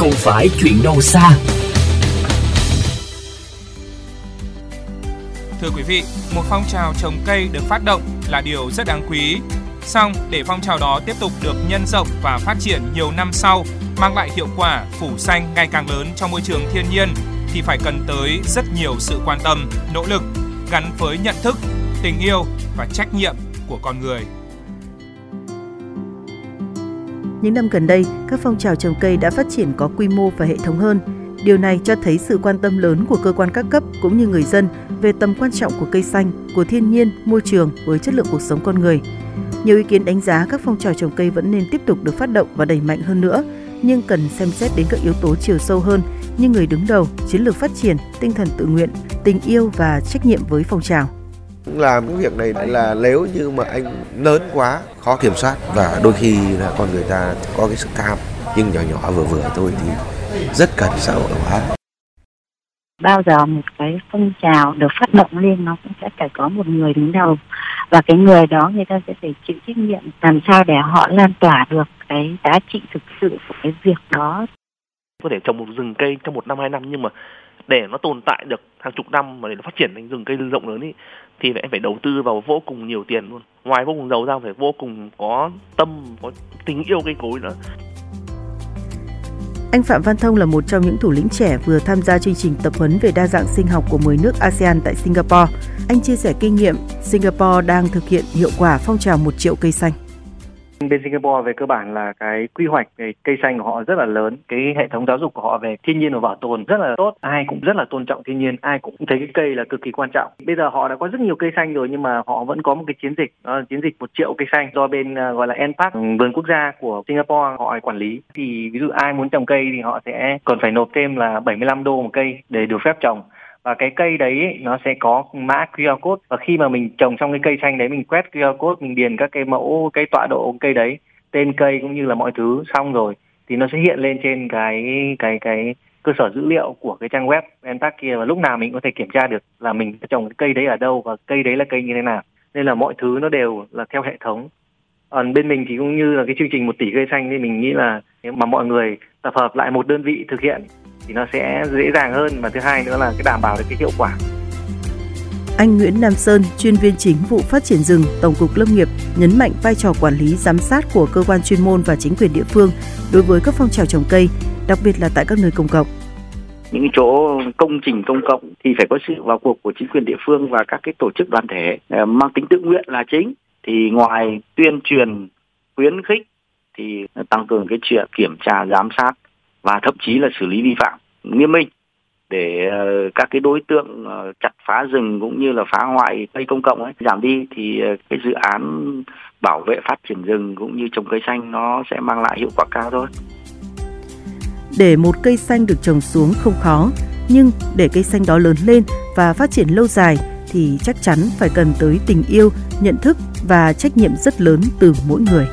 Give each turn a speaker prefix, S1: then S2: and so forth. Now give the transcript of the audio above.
S1: không phải chuyện đâu xa.
S2: Thưa quý vị, một phong trào trồng cây được phát động là điều rất đáng quý. Song để phong trào đó tiếp tục được nhân rộng và phát triển nhiều năm sau, mang lại hiệu quả phủ xanh ngày càng lớn trong môi trường thiên nhiên thì phải cần tới rất nhiều sự quan tâm, nỗ lực gắn với nhận thức, tình yêu và trách nhiệm của con người.
S3: Những năm gần đây, các phong trào trồng cây đã phát triển có quy mô và hệ thống hơn. Điều này cho thấy sự quan tâm lớn của cơ quan các cấp cũng như người dân về tầm quan trọng của cây xanh, của thiên nhiên, môi trường với chất lượng cuộc sống con người. Nhiều ý kiến đánh giá các phong trào trồng cây vẫn nên tiếp tục được phát động và đẩy mạnh hơn nữa, nhưng cần xem xét đến các yếu tố chiều sâu hơn như người đứng đầu, chiến lược phát triển, tinh thần tự nguyện, tình yêu và trách nhiệm với phong trào
S4: làm cái việc này là nếu như mà anh lớn quá khó kiểm soát và đôi khi là con người ta có cái sự tham nhưng nhỏ nhỏ vừa vừa thôi thì rất cần xã hội hóa.
S5: Bao giờ một cái phong trào được phát động lên nó cũng sẽ phải có một người đứng đầu. Và cái người đó người ta sẽ phải chịu trách nhiệm làm sao để họ lan tỏa được cái giá trị thực sự của cái việc đó.
S6: Có thể trồng một rừng cây trong một năm hai năm nhưng mà để nó tồn tại được hàng chục năm mà để nó phát triển thành rừng cây rộng lớn ý, thì em phải đầu tư vào vô cùng nhiều tiền luôn ngoài vô cùng giàu ra phải vô cùng có tâm có tình yêu cây cối nữa
S3: anh Phạm Văn Thông là một trong những thủ lĩnh trẻ vừa tham gia chương trình tập huấn về đa dạng sinh học của 10 nước ASEAN tại Singapore. Anh chia sẻ kinh nghiệm Singapore đang thực hiện hiệu quả phong trào một triệu cây xanh.
S7: Bên Singapore về cơ bản là cái quy hoạch về cây xanh của họ rất là lớn, cái hệ thống giáo dục của họ về thiên nhiên và bảo tồn rất là tốt, ai cũng rất là tôn trọng thiên nhiên, ai cũng thấy cái cây là cực kỳ quan trọng. Bây giờ họ đã có rất nhiều cây xanh rồi nhưng mà họ vẫn có một cái chiến dịch, đó là chiến dịch một triệu cây xanh do bên ờ, gọi là NPark, ừ, vườn quốc gia của Singapore họ quản lý. Thì ví dụ ai muốn trồng cây thì họ sẽ còn phải nộp thêm là 75 đô một cây để được phép trồng và cái cây đấy nó sẽ có mã QR code. Và khi mà mình trồng trong cái cây xanh đấy, mình quét QR code, mình điền các cái mẫu, cái tọa độ cây đấy tên cây cũng như là mọi thứ xong rồi, thì nó sẽ hiện lên trên cái cái cái cơ sở dữ liệu của cái trang web entac kia. Và lúc nào mình có thể kiểm tra được là mình trồng cái cây đấy ở đâu và cây đấy là cây như thế nào. Nên là mọi thứ nó đều là theo hệ thống. Còn bên mình thì cũng như là cái chương trình một tỷ cây xanh thì mình nghĩ là nếu mà mọi người tập hợp lại một đơn vị thực hiện thì nó sẽ dễ dàng hơn và thứ hai nữa là cái đảm bảo được cái hiệu quả
S3: anh Nguyễn Nam Sơn, chuyên viên chính vụ phát triển rừng, Tổng cục Lâm nghiệp, nhấn mạnh vai trò quản lý giám sát của cơ quan chuyên môn và chính quyền địa phương đối với các phong trào trồng cây, đặc biệt là tại các nơi công cộng.
S8: Những chỗ công trình công cộng thì phải có sự vào cuộc của chính quyền địa phương và các cái tổ chức đoàn thể ờ, mang tính tự nguyện là chính. Thì ngoài tuyên truyền, khuyến khích thì tăng cường cái chuyện kiểm tra giám sát và thậm chí là xử lý vi phạm nghiêm minh để ờ, các cái đối tượng ờ, chặt phá rừng cũng như là phá hoại cây công cộng ấy giảm đi thì ờ, cái dự án bảo vệ phát triển rừng cũng như trồng cây xanh nó sẽ mang lại hiệu quả cao thôi.
S3: Để một cây xanh được trồng xuống không khó, nhưng để cây xanh đó lớn lên và phát triển lâu dài thì chắc chắn phải cần tới tình yêu, nhận thức và trách nhiệm rất lớn từ mỗi người.